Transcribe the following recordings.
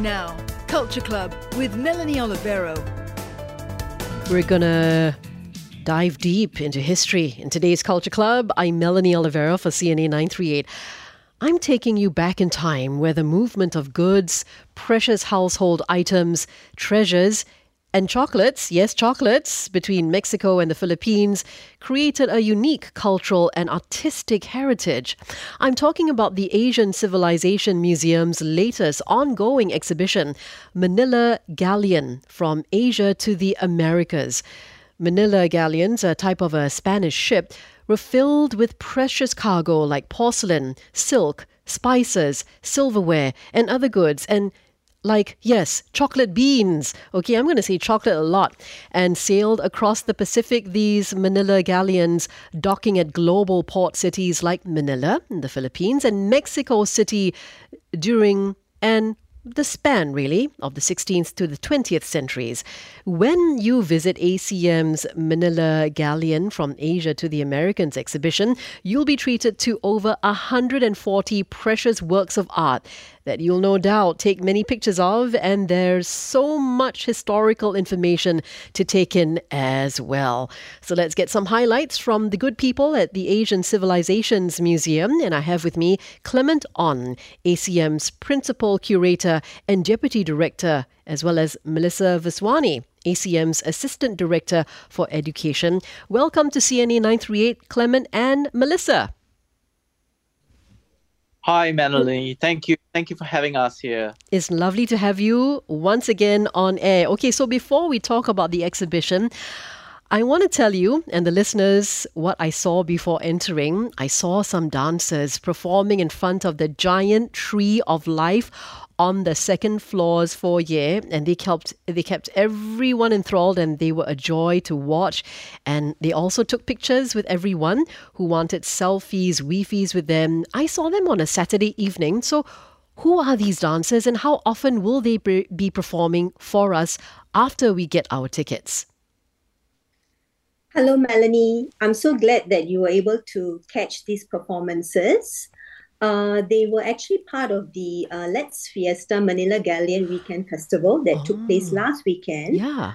Now, Culture Club with Melanie Oliveiro. We're going to dive deep into history in today's Culture Club. I'm Melanie Oliveiro for CNA 938. I'm taking you back in time where the movement of goods, precious household items, treasures, and chocolates, yes, chocolates, between Mexico and the Philippines created a unique cultural and artistic heritage. I'm talking about the Asian Civilization Museum's latest ongoing exhibition, Manila Galleon From Asia to the Americas. Manila galleons, a type of a Spanish ship, were filled with precious cargo like porcelain, silk, spices, silverware, and other goods, and like, yes, chocolate beans. Okay, I'm going to say chocolate a lot. And sailed across the Pacific, these Manila galleons docking at global port cities like Manila in the Philippines and Mexico City during and the span, really, of the 16th to the 20th centuries. When you visit ACM's Manila Galleon from Asia to the Americans exhibition, you'll be treated to over 140 precious works of art that you'll no doubt take many pictures of, and there's so much historical information to take in as well. So let's get some highlights from the good people at the Asian Civilizations Museum, and I have with me Clement Onn, ACM's principal curator and deputy director, as well as Melissa Viswani. ACM's Assistant Director for Education. Welcome to CNA 938, Clement and Melissa. Hi, Melanie. Thank you. Thank you for having us here. It's lovely to have you once again on air. Okay, so before we talk about the exhibition, I want to tell you and the listeners what I saw before entering. I saw some dancers performing in front of the giant tree of life on the second floor's foyer, and they kept they kept everyone enthralled, and they were a joy to watch. And they also took pictures with everyone who wanted selfies, weefies with them. I saw them on a Saturday evening. So, who are these dancers, and how often will they be performing for us after we get our tickets? Hello, Melanie. I'm so glad that you were able to catch these performances. Uh, they were actually part of the uh, Let's Fiesta Manila Galleon Weekend Festival that oh, took place oh. last weekend. Yeah.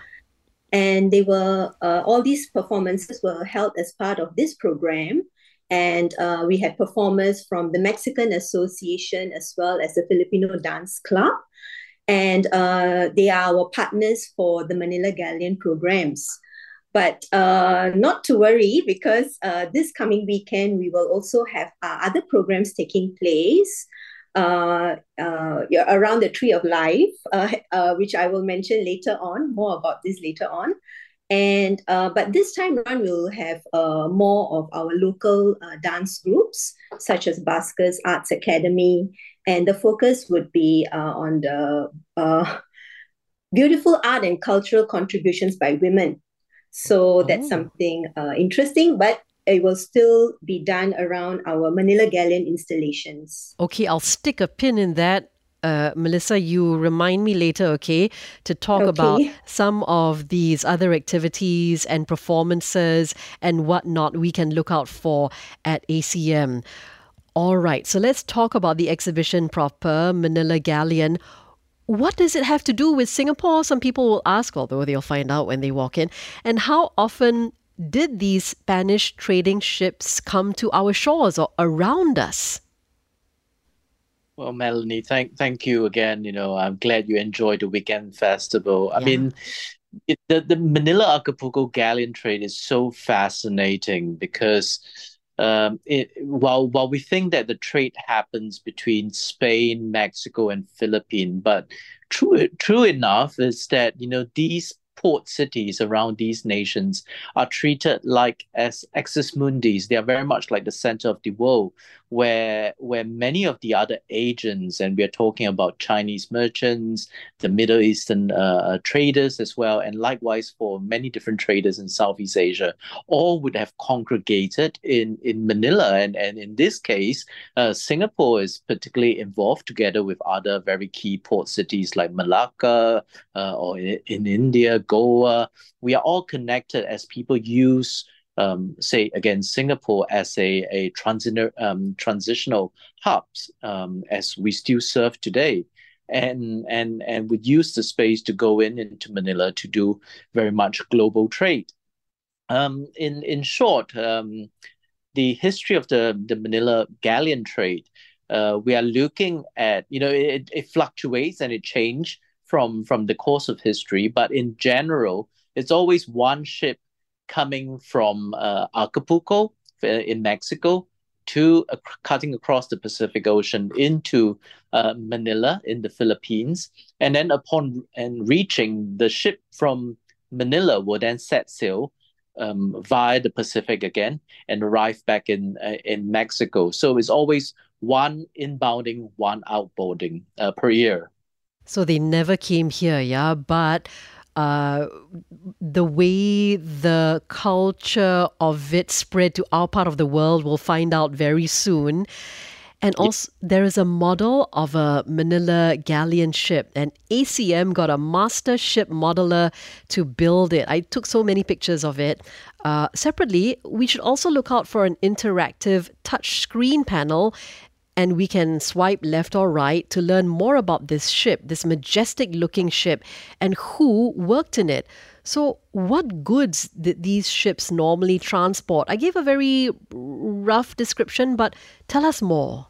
And they were, uh, all these performances were held as part of this program. And uh, we had performers from the Mexican Association as well as the Filipino Dance Club. And uh, they are our partners for the Manila Galleon programs. But uh, not to worry because uh, this coming weekend we will also have uh, other programs taking place uh, uh, around the Tree of Life, uh, which I will mention later on, more about this later on. And but this time around we'll have more of our local dance groups such as Baskers Arts Academy, and the focus would be on the beautiful art and cultural contributions by women so that's oh. something uh, interesting, but it will still be done around our Manila Galleon installations. Okay, I'll stick a pin in that. Uh, Melissa, you remind me later, okay, to talk okay. about some of these other activities and performances and whatnot we can look out for at ACM. All right, so let's talk about the exhibition proper, Manila Galleon. What does it have to do with Singapore? Some people will ask, although they'll find out when they walk in. And how often did these Spanish trading ships come to our shores or around us? Well, Melanie, thank thank you again. You know, I'm glad you enjoyed the weekend festival. I mean, it, the the Manila Acapulco galleon trade is so fascinating because um, it, while while we think that the trade happens between Spain, Mexico, and Philippines, but true true enough is that you know these port cities around these nations are treated like as axis mundis. They are very much like the center of the world, where where many of the other agents, and we are talking about Chinese merchants, the Middle Eastern uh, uh, traders as well, and likewise for many different traders in Southeast Asia, all would have congregated in in Manila, and and in this case, uh, Singapore is particularly involved together with other very key port cities like Malacca uh, or in, in India, Goa. We are all connected as people use um, say again Singapore as a a transi- um, transitional hubs um, as we still serve today. and and and would use the space to go in into Manila to do very much global trade. Um, in in short, um, the history of the the Manila galleon trade, uh, we are looking at you know it, it fluctuates and it changes from from the course of history, but in general, it's always one ship coming from uh, Acapulco uh, in Mexico to uh, cutting across the Pacific Ocean into uh, Manila in the Philippines, and then upon and reaching the ship from Manila will then set sail um, via the Pacific again and arrive back in uh, in Mexico. So it's always one inbounding, one outboarding uh, per year. So they never came here, yeah, but uh, the way the culture of it spread to our part of the world, we'll find out very soon. And also, there is a model of a Manila galleon ship, and ACM got a master ship modeler to build it. I took so many pictures of it. Uh, separately, we should also look out for an interactive touch screen panel and we can swipe left or right to learn more about this ship, this majestic looking ship, and who worked in it. So, what goods did these ships normally transport? I gave a very rough description, but tell us more.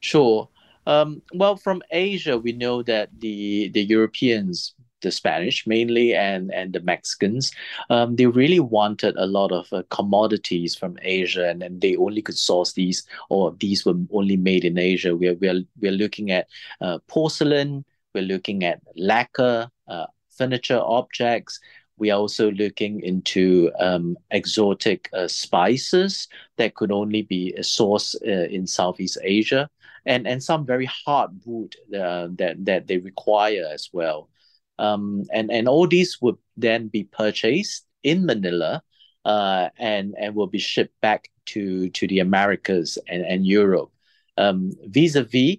Sure. Um, well, from Asia, we know that the the Europeans the Spanish mainly and and the Mexicans, um, they really wanted a lot of uh, commodities from Asia, and, and they only could source these, or these were only made in Asia. We're we're we're looking at uh, porcelain, we're looking at lacquer, uh, furniture objects. We are also looking into um, exotic uh, spices that could only be sourced uh, in Southeast Asia and and some very hard wood uh, that that they require as well. Um, and and all these would then be purchased in Manila, uh, and and will be shipped back to to the Americas and and Europe. Um, vis-a-vis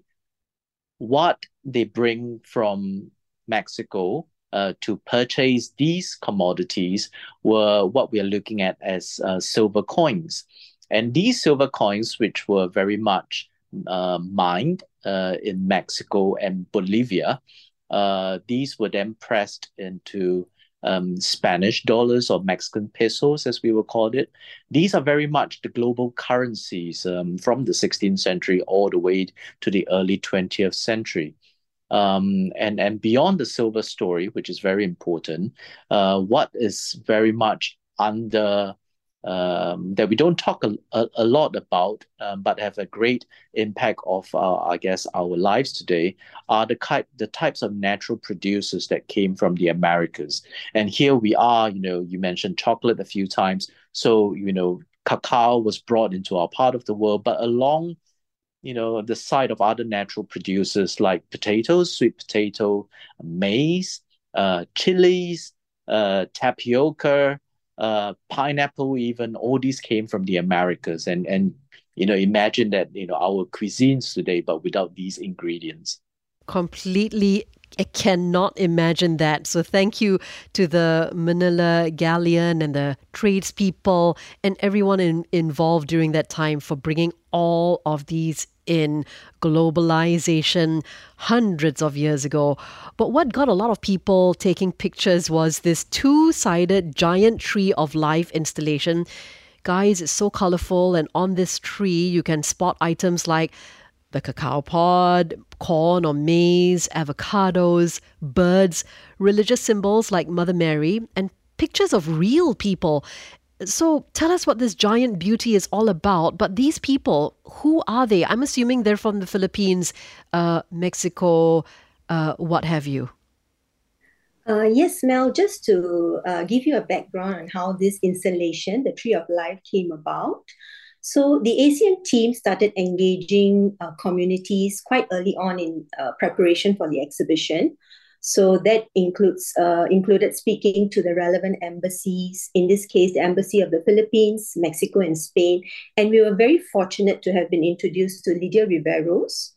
what they bring from Mexico uh, to purchase these commodities were what we are looking at as uh, silver coins. And these silver coins, which were very much uh, mined uh, in Mexico and Bolivia, uh, these were then pressed into um, Spanish dollars or Mexican pesos, as we will call it. These are very much the global currencies um, from the 16th century all the way to the early 20th century. Um, and, and beyond the silver story, which is very important, uh, what is very much under um, that we don't talk a, a, a lot about, um, but have a great impact of, uh, I guess, our lives today, are the type the types of natural producers that came from the Americas. And here we are. You know, you mentioned chocolate a few times, so you know, cacao was brought into our part of the world, but along you know the side of other natural producers like potatoes, sweet potato, maize, uh, chilies, uh, tapioca, uh, pineapple, even all these came from the Americas. And and you know, imagine that you know our cuisines today, but without these ingredients. Completely I cannot imagine that. So thank you to the Manila Galleon and the tradespeople and everyone in, involved during that time for bringing all of these in globalization hundreds of years ago. But what got a lot of people taking pictures was this two sided giant tree of life installation. Guys, it's so colorful, and on this tree, you can spot items like the cacao pod, corn or maize, avocados, birds, religious symbols like Mother Mary, and pictures of real people. So tell us what this giant beauty is all about. But these people, who are they? I'm assuming they're from the Philippines, uh, Mexico, uh, what have you. Uh, yes, Mel, just to uh, give you a background on how this installation, the Tree of Life, came about. So the ACM team started engaging uh, communities quite early on in uh, preparation for the exhibition. So that includes uh, included speaking to the relevant embassies, in this case, the Embassy of the Philippines, Mexico, and Spain. And we were very fortunate to have been introduced to Lydia Riveros,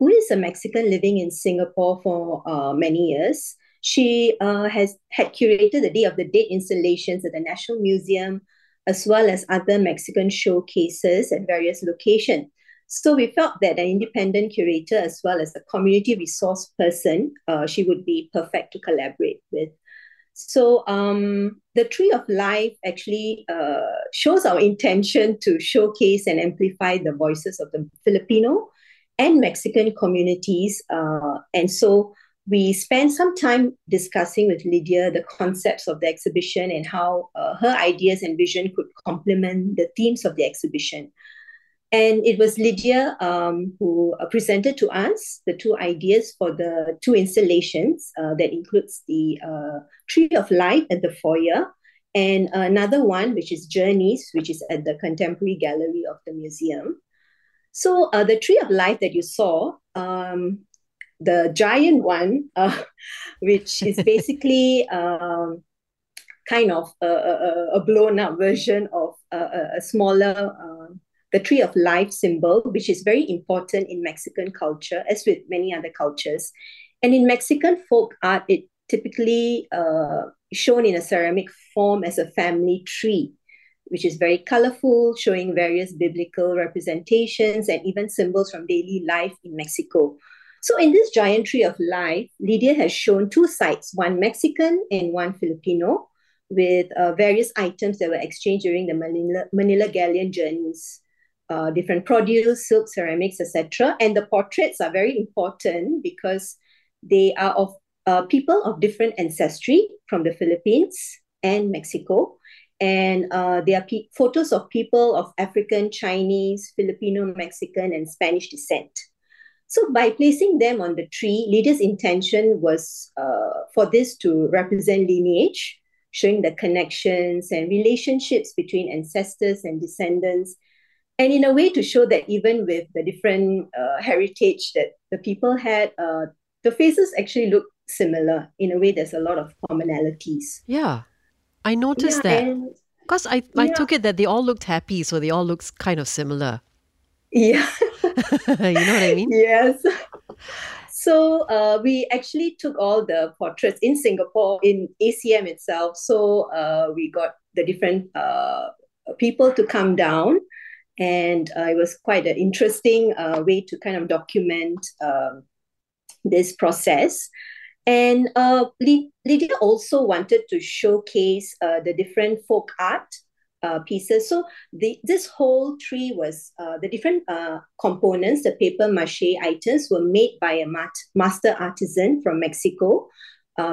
who is a Mexican living in Singapore for uh, many years. She uh, has had curated the Day of the Dead installations at the National Museum, as well as other Mexican showcases at various locations. So we felt that an independent curator, as well as a community resource person, uh, she would be perfect to collaborate with. So um, the Tree of Life actually uh, shows our intention to showcase and amplify the voices of the Filipino and Mexican communities. Uh, and so we spent some time discussing with Lydia the concepts of the exhibition and how uh, her ideas and vision could complement the themes of the exhibition. And it was Lydia um, who uh, presented to us the two ideas for the two installations uh, that includes the uh, Tree of Life at the foyer and another one, which is Journeys, which is at the Contemporary Gallery of the museum. So uh, the Tree of Life that you saw, um, the giant one, uh, which is basically um, kind of a, a, a, blown up version of a, a smaller uh, the tree of life symbol, which is very important in Mexican culture, as with many other cultures. And in Mexican folk art, it typically uh, shown in a ceramic form as a family tree, which is very colorful, showing various biblical representations and even symbols from daily life in Mexico. So, in this giant tree of life, Lydia has shown two sites one Mexican and one Filipino, with uh, various items that were exchanged during the Manila, Manila Galleon journeys uh, different produce, silk, ceramics, etc. And the portraits are very important because they are of uh, people of different ancestry from the Philippines and Mexico. And uh, they are photos of people of African, Chinese, Filipino, Mexican, and Spanish descent. So, by placing them on the tree, Lydia's intention was uh, for this to represent lineage, showing the connections and relationships between ancestors and descendants and in a way to show that even with the different uh, heritage that the people had, uh, the faces actually look similar. In a way, there's a lot of commonalities. Yeah, I noticed yeah, that because I, I yeah. took it that they all looked happy, so they all looked kind of similar. Yeah, you know what I mean? Yes. So uh, we actually took all the portraits in Singapore in ACM itself. So uh, we got the different uh, people to come down and uh, it was quite an interesting uh, way to kind of document um, this process. And uh, Lydia also wanted to showcase the different folk art uh, pieces. So the, this whole tree was uh, the different components, the paper mache items were made by a mat- master artisan from Mexico,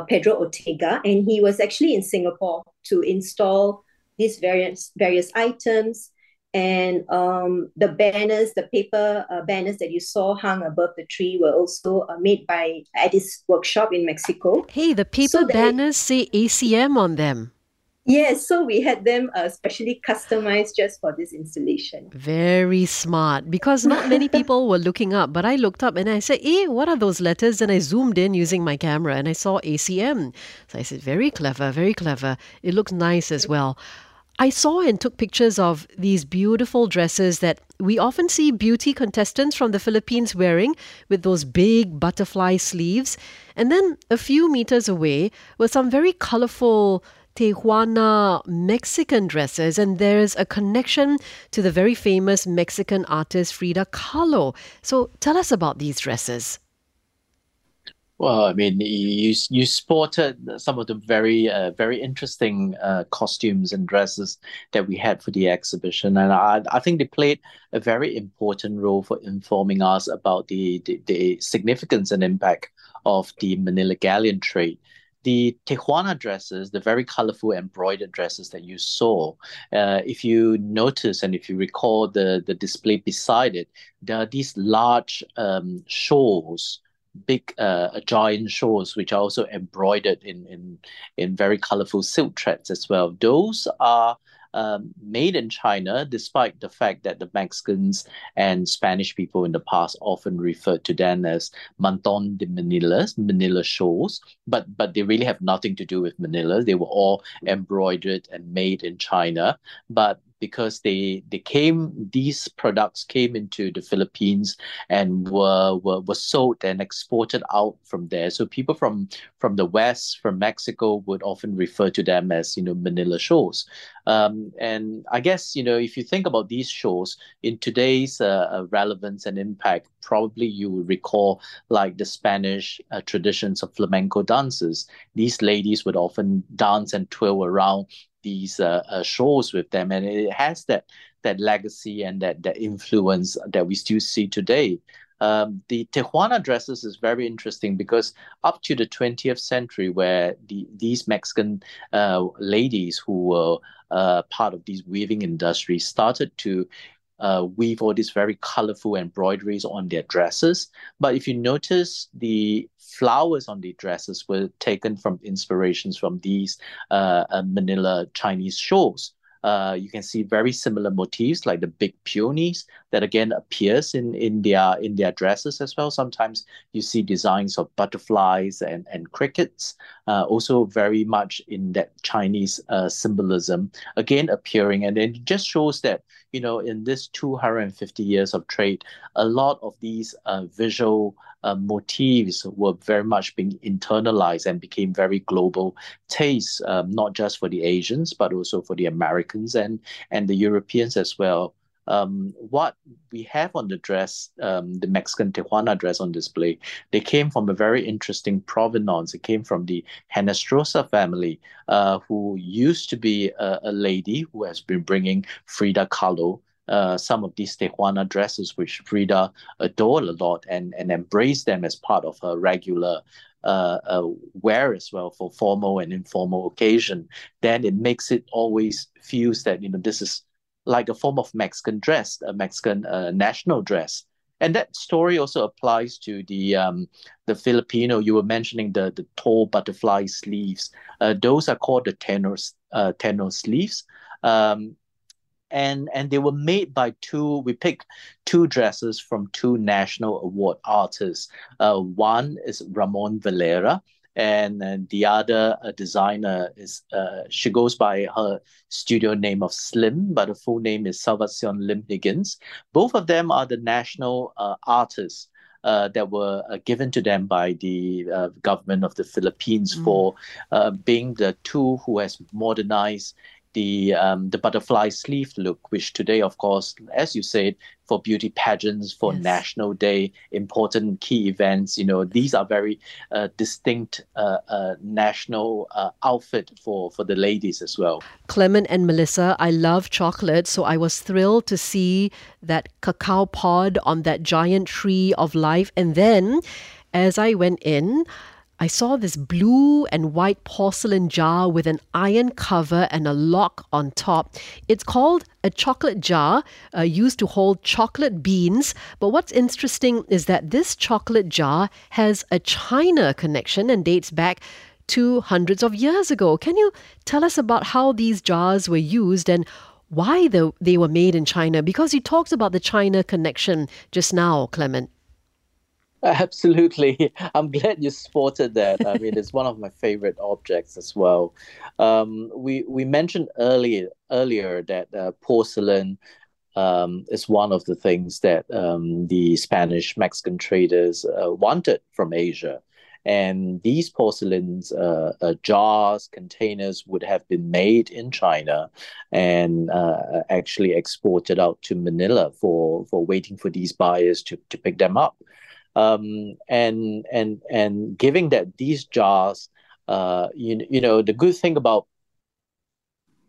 Pedro Ortega, and he was actually in Singapore to install these various various items and um, the banners, the paper uh, banners that you saw hung above the tree were also uh, made by at his workshop in Mexico. Hey, the paper so banners say ACM on them. Yes, so we had them uh, specially customized just for this installation. Very smart because not many people were looking up, but I looked up and I said, "Eh, what are those letters?" And I zoomed in using my camera and I saw ACM. So I said, "Very clever, very clever. It looks nice as well." I saw and took pictures of these beautiful dresses that we often see beauty contestants from the Philippines wearing with those big butterfly sleeves. And then a few meters away were some very colorful Tehuana Mexican dresses, and there's a connection to the very famous Mexican artist Frida Kahlo. So tell us about these dresses. Well, I mean, you you sported some of the very uh, very interesting uh, costumes and dresses that we had for the exhibition, and I I think they played a very important role for informing us about the the, the significance and impact of the Manila galleon trade. The Tehuana dresses, the very colorful embroidered dresses that you saw, uh, if you notice and if you recall the the display beside it, there are these large um, shawls big uh, giant shawls which are also embroidered in in in very colorful silk threads as well. Those are um, made in China, despite the fact that the Mexicans and Spanish people in the past often referred to them as Manton de Manila, Manila shawls, but but they really have nothing to do with Manila. They were all embroidered and made in China. But because they they came these products came into the Philippines and were, were were sold and exported out from there. So people from from the west, from Mexico, would often refer to them as you know Manila shawls. Um, and I guess you know if you think about these shows in today's uh, uh relevance and impact, probably you will recall like the Spanish uh, traditions of flamenco dances. These ladies would often dance and twirl around these uh, uh, shows with them, and it has that that legacy and that that influence that we still see today. Um, the Tehuana dresses is very interesting because up to the 20th century, where the, these Mexican uh, ladies who were uh, part of these weaving industry started to uh, weave all these very colorful embroideries on their dresses. But if you notice, the flowers on the dresses were taken from inspirations from these uh, uh, Manila Chinese shawls. Uh, you can see very similar motifs like the big peonies that again appears in, in their in their dresses as well. Sometimes you see designs of butterflies and, and crickets, uh, also very much in that Chinese uh, symbolism again appearing. And it just shows that you know in this 250 years of trade, a lot of these uh, visual uh, motifs were very much being internalized and became very global tastes, um, not just for the Asians, but also for the Americans and, and the Europeans as well. Um, what we have on the dress, um, the Mexican Tehuana dress on display, they came from a very interesting provenance. It came from the Henestrosa family, uh, who used to be a, a, lady who has been bringing Frida Kahlo uh, some of these Tehuana dresses, which Frida adored a lot and, and embraced them as part of her regular uh, uh, wear as well for formal and informal occasion, then it makes it always feels that you know this is like a form of Mexican dress, a Mexican uh, national dress. And that story also applies to the um, the Filipino. You were mentioning the the tall butterfly sleeves. Uh, those are called the terno uh, terno sleeves. Um, and and they were made by two. We picked two dresses from two national award artists. Uh, one is Ramon Valera, and, and the other uh, designer is uh, she goes by her studio name of Slim, but the full name is Salvacion Lim Higgins. Both of them are the national uh, artists. Uh, that were uh, given to them by the uh, government of the Philippines mm. for uh, being the two who has modernized the um, the butterfly sleeve look, which today, of course, as you said, for beauty pageants, for yes. National Day, important key events, you know, these are very uh, distinct uh, uh, national uh, outfit for for the ladies as well. Clement and Melissa, I love chocolate, so I was thrilled to see that cacao pod on that giant tree of life, and then as I went in. I saw this blue and white porcelain jar with an iron cover and a lock on top. It's called a chocolate jar uh, used to hold chocolate beans. But what's interesting is that this chocolate jar has a China connection and dates back to hundreds of years ago. Can you tell us about how these jars were used and why the, they were made in China? Because you talked about the China connection just now, Clement. Absolutely. I'm glad you spotted that. I mean, it's one of my favorite objects as well. Um, we we mentioned earlier earlier that uh, porcelain um, is one of the things that um, the Spanish Mexican traders uh, wanted from Asia. And these porcelains, uh, uh, jars, containers would have been made in China and uh, actually exported out to Manila for, for waiting for these buyers to, to pick them up um, and and and giving that these jars, uh, you you know, the good thing about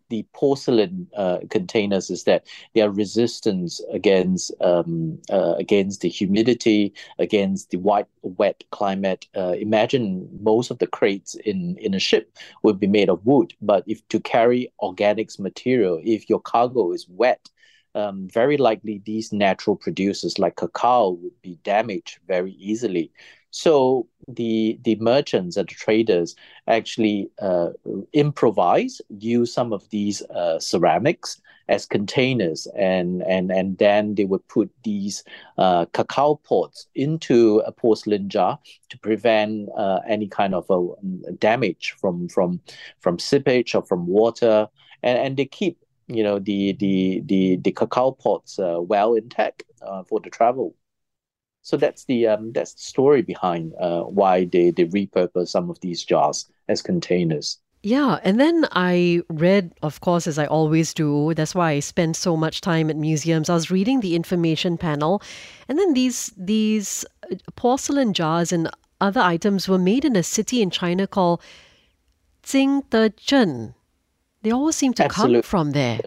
the porcelain uh, containers is that they are resistant against um, uh, against the humidity, against the white wet climate. Uh, imagine most of the crates in in a ship would be made of wood, but if to carry organics material, if your cargo is wet, um, very likely these natural producers like cacao would be damaged very easily. So the the merchants and the traders actually uh, improvise, use some of these uh, ceramics as containers, and and and then they would put these uh, cacao pods into a porcelain jar to prevent uh, any kind of a damage from from from seepage or from water, and and they keep you know the the the the cacao pods uh, well intact uh, for the travel. So that's the um, that's the story behind uh, why they they repurpose some of these jars as containers. Yeah, and then I read, of course, as I always do. That's why I spend so much time at museums. I was reading the information panel, and then these these uh, porcelain jars and other items were made in a city in China called Jingdezhen. They all seem to Absolutely. come from there.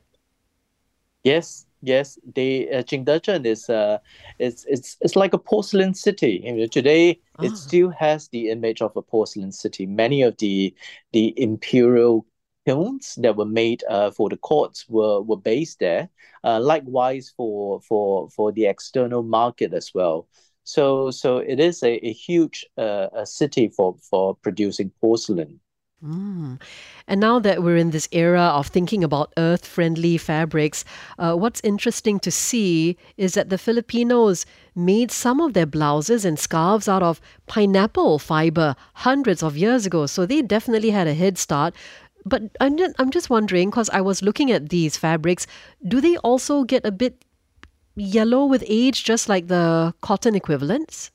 Yes, yes. They uh, Jingdezhen is uh, it's it's it's like a porcelain city. You know, today it Ah. still has the image of a porcelain city. Many of the the imperial kilns that were made uh, for the courts were were based there. Uh, likewise for for for the external market as well. So so it is a, a huge uh, a city for for producing porcelain. Mm. And now that we're in this era of thinking about earth friendly fabrics, uh, what's interesting to see is that the Filipinos made some of their blouses and scarves out of pineapple fiber hundreds of years ago. So they definitely had a head start. But I'm just, wondering, because I was looking at these fabrics, do they also get a bit yellow with age, just like the cotton equivalents?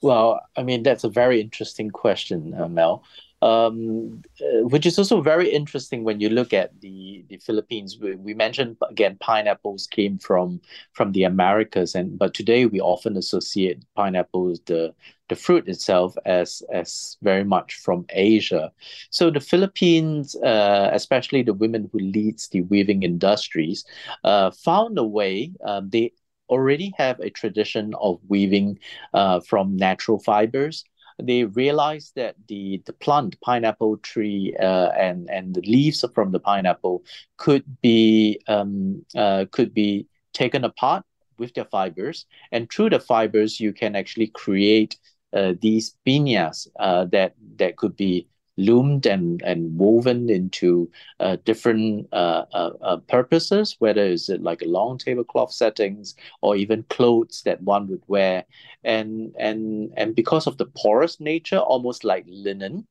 Well, I mean, that's a very interesting question, uh, Mel. Um, uh, which is also very interesting when you look at the the Philippines. We, we mentioned again pineapples came from from the Americas, and but today we often associate pineapples the the fruit itself as as very much from Asia. So the Philippines, uh, especially the women who leads the weaving industries, uh, found a way. Um, they already have a tradition of weaving uh, from natural fibers they realized that the the plant pineapple tree uh, and and the leaves from the pineapple could be um, uh, could be taken apart with their fibers. And through the fibers you can actually create uh, these piñas uh, that that could be loomed and, and woven into uh, different uh, uh, uh, purposes, whether is it like long tablecloth settings or even clothes that one would wear, and and and because of the porous nature, almost like linen,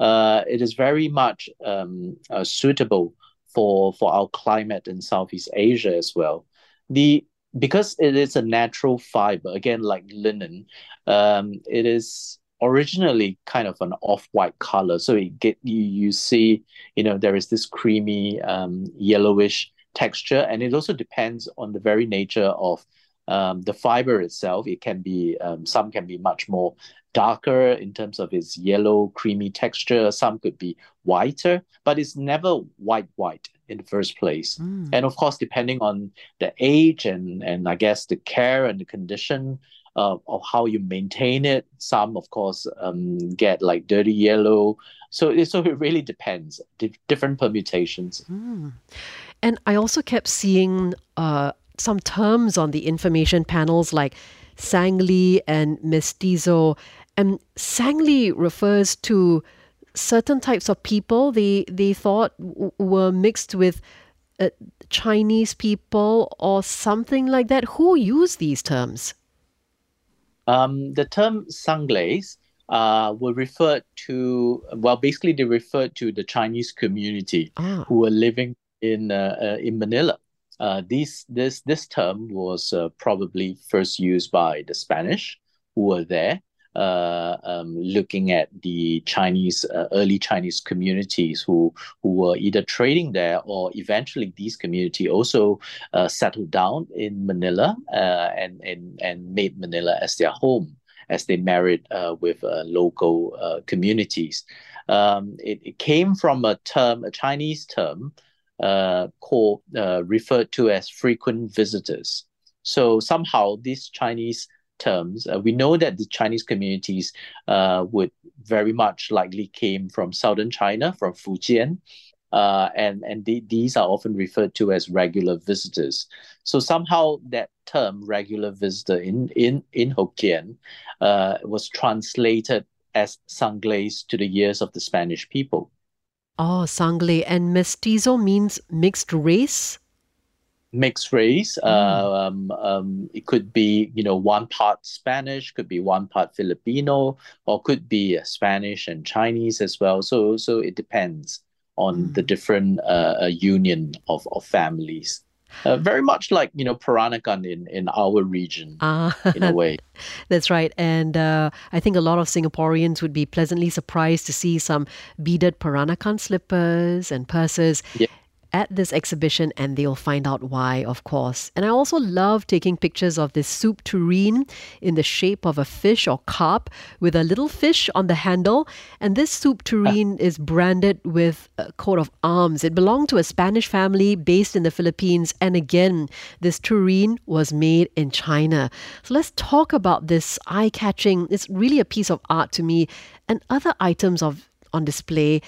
uh, it is very much um, uh, suitable for for our climate in Southeast Asia as well. The because it is a natural fiber, again like linen, um, it is originally kind of an off-white color. So you get you you see, you know, there is this creamy um, yellowish texture, and it also depends on the very nature of um, the fiber itself. It can be um, some can be much more darker in terms of its yellow creamy texture. Some could be whiter, but it's never white white in the first place. Mm. And of course, depending on the age and and I guess the care and the condition uh, of how you maintain it. Some, of course, um, get like dirty yellow. So it, so it really depends. Di- different permutations. Mm. And I also kept seeing uh, some terms on the information panels like sangley and mestizo. And sangley refers to certain types of people they they thought w- were mixed with uh, Chinese people or something like that. Who use these terms? Um, the term sangleys uh, were referred to, well, basically they referred to the Chinese community Ah. who were living in uh, uh, in Manila. Uh, this this this term was uh, probably first used by the Spanish who were there, uh, um, looking at the Chinese uh, early Chinese communities who who were either trading there or eventually these community also uh, settled down in Manila uh, and and and made Manila as their home as they married uh, with uh, local communities. Um, it, it came from a term, a Chinese term called referred to as frequent visitors. So somehow these Chinese terms, uh, we know that the Chinese communities uh, would very much likely came from southern China, from Fujian, uh, and and the, these are often referred to as regular visitors. So somehow that term regular visitor in in in Hokkien uh, was translated as Sangleys to the ears of the Spanish people. Oh, sangley and mestizo means mixed race. Mixed race. Uh, um, um, it could be, you know, one part Spanish, could be one part Filipino, or could be uh, Spanish and Chinese as well. So, so it depends on mm. the different uh, union of, of families. Uh, very much like you know Peranakan in in our region uh, in a way. That's right, and uh, I think a lot of Singaporeans would be pleasantly surprised to see some beaded Peranakan slippers and purses. Yeah at this exhibition and they'll find out why, of course. And I also love taking pictures of this soup tureen in the shape of a fish or carp with a little fish on the handle. And this soup tureen ah. is branded with a coat of arms. It belonged to a Spanish family based in the Philippines. And again, this tureen was made in China. So let's talk about this eye catching, it's really a piece of art to me, and other items of on display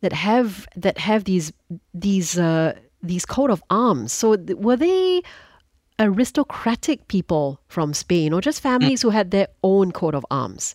that have that have these these uh, these coat of arms. So were they aristocratic people from Spain, or just families mm. who had their own coat of arms?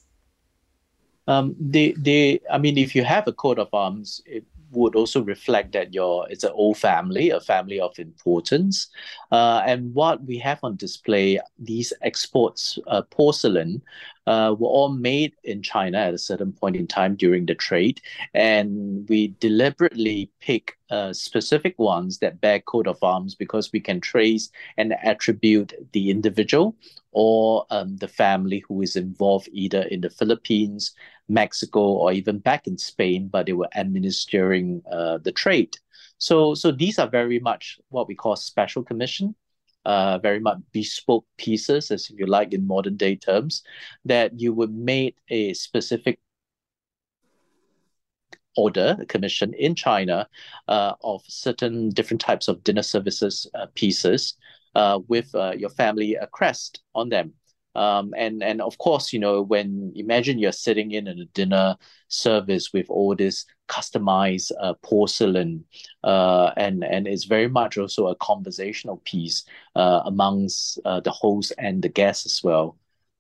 Um, they, they, I mean, if you have a coat of arms, it would also reflect that your it's an old family, a family of importance. Uh, and what we have on display, these exports, uh, porcelain, uh, were all made in China at a certain point in time during the trade, and we deliberately pick uh, specific ones that bear coat of arms because we can trace and attribute the individual or um, the family who is involved either in the Philippines, Mexico, or even back in Spain, but they were administering uh, the trade. So, so these are very much what we call special commission, uh, very much bespoke pieces, as if you like in modern day terms, that you would make a specific order, a commission in China uh, of certain different types of dinner services uh, pieces uh, with uh, your family crest on them. Um, and and of course, you know, when imagine you're sitting in a dinner service with all this customized uh, porcelain, uh, and and it's very much also a conversational piece uh, amongst uh, the host and the guests as well.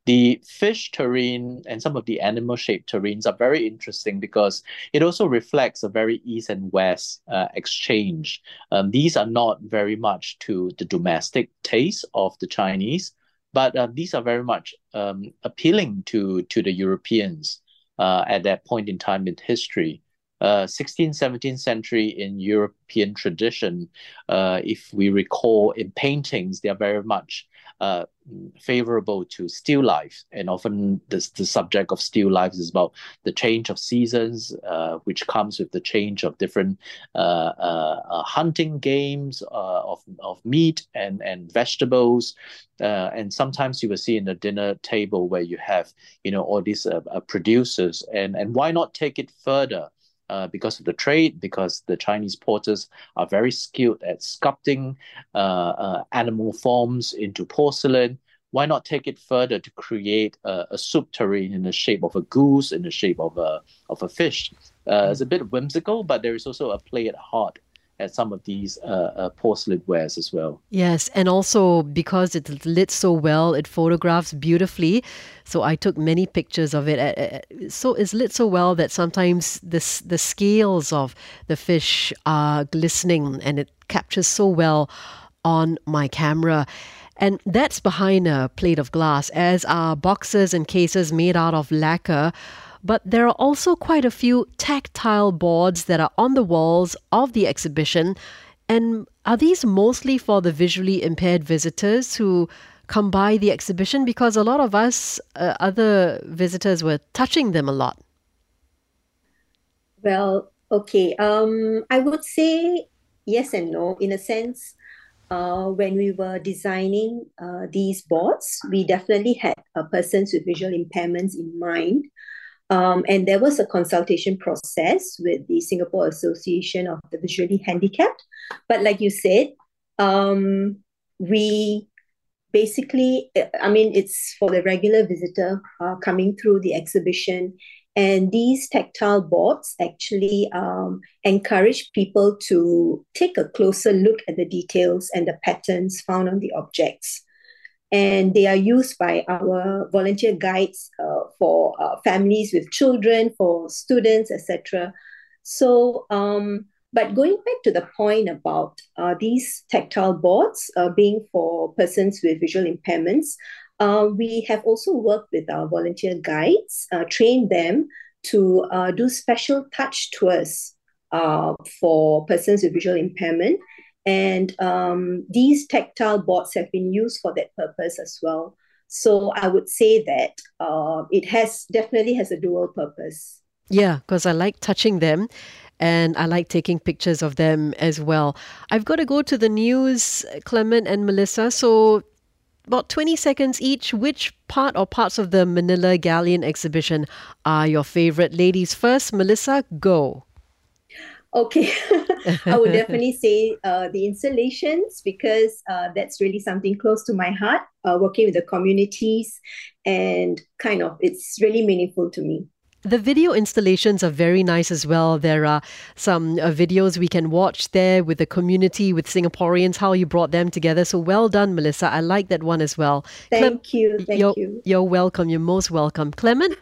The fish tureen and some of the animal shaped tureens are very interesting because it also reflects a very east and west uh, exchange. Um, these are not very much to the domestic taste of the Chinese, but uh, these are very much um, appealing to to the Europeans uh, at that point in time in history. Uh, 16th, 17th century in European tradition, uh, if we recall in paintings, they are very much uh, favorable to still life. And often this, the subject of still life is about the change of seasons, uh, which comes with the change of different uh, uh, uh hunting games uh, of, of meat and, and vegetables. Uh, and sometimes you will see in the dinner table where you have, you know, all these producers. And, and why not take it further? Uh, because of the trade, because the Chinese porters are very skilled at sculpting uh, uh, animal forms into porcelain. Why not take it further to create a, a soup tureen in the shape of a goose, in the shape of a of a fish? Uh, it's a bit whimsical, but there is also a play at heart at some of these uh, uh, porcelain wares as well. Yes, and also because it's lit so well, it photographs beautifully. So I took many pictures of it. So it's lit so well that sometimes the the scales of the fish are glistening, and it captures so well on my camera. And that's behind a plate of glass, as are boxes and cases made out of lacquer but there are also quite a few tactile boards that are on the walls of the exhibition. And are these mostly for the visually impaired visitors who come by the exhibition? Because a lot of us, uh, other visitors, were touching them a lot. Well, okay. Um, I would say yes and no. In a sense, uh, when we were designing uh, these boards, we definitely had uh, persons with visual impairments in mind. Um, and there was a consultation process with the Singapore Association of the Visually Handicapped. But like you said, um, we basically, I mean, it's for the regular visitor uh, coming through the exhibition. And these tactile boards actually um, encourage people to take a closer look at the details and the patterns found on the objects and they are used by our volunteer guides uh, for uh, families with children, for students, etc. So, um, but going back to the point about uh, these tactile boards uh, being for persons with visual impairments, uh, we have also worked with our volunteer guides, uh, trained them to do special touch tours for persons with visual impairment. And um, these tactile boards have been used for that purpose as well. So I would say that uh, it has definitely has a dual purpose. Yeah, because I like touching them and I like taking pictures of them as well. I've got to go to the news, Clement and Melissa. So, about 20 seconds each. Which part or parts of the Manila Galleon exhibition are your favorite? Ladies first, Melissa, go. Okay, I would definitely say uh, the installations because uh, that's really something close to my heart, uh, working with the communities, and kind of it's really meaningful to me. The video installations are very nice as well. There are some uh, videos we can watch there with the community, with Singaporeans, how you brought them together. So well done, Melissa. I like that one as well. Thank Clem- you. Thank you're, you. You're welcome. You're most welcome. Clement?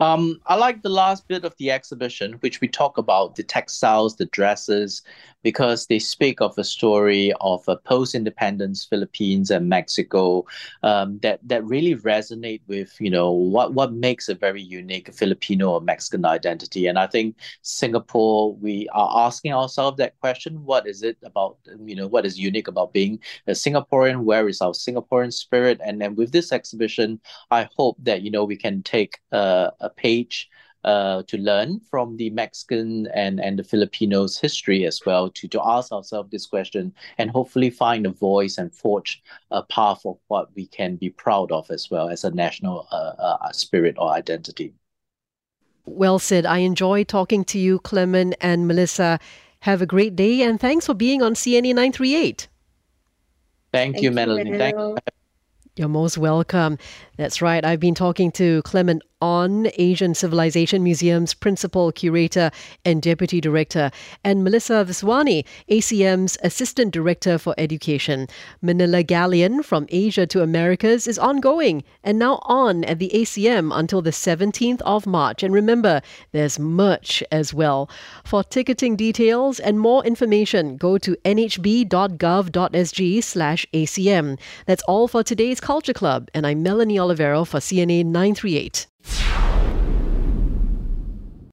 Um, I like the last bit of the exhibition, which we talk about the textiles, the dresses, because they speak of a story of a post-independence Philippines and Mexico um, that that really resonate with you know what what makes a very unique Filipino or Mexican identity. And I think Singapore, we are asking ourselves that question: What is it about you know what is unique about being a Singaporean? Where is our Singaporean spirit? And then with this exhibition, I hope that you know we can take uh, a page uh, to learn from the Mexican and, and the Filipinos' history as well, to, to ask ourselves this question and hopefully find a voice and forge a path of what we can be proud of as well as a national uh, uh, spirit or identity. Well said. I enjoy talking to you, Clement and Melissa. Have a great day and thanks for being on CNA 938. Thank, Thank you, Melanie. Thank you. You're most welcome. That's right. I've been talking to Clement Onn, Asian Civilization Museum's Principal Curator and Deputy Director, and Melissa Viswani, ACM's Assistant Director for Education. Manila Galleon from Asia to Americas is ongoing and now on at the ACM until the 17th of March. And remember, there's merch as well. For ticketing details and more information, go to nhb.gov.sg slash ACM. That's all for today's Culture Club, and I'm Melanie Oliveiro for CNA 938.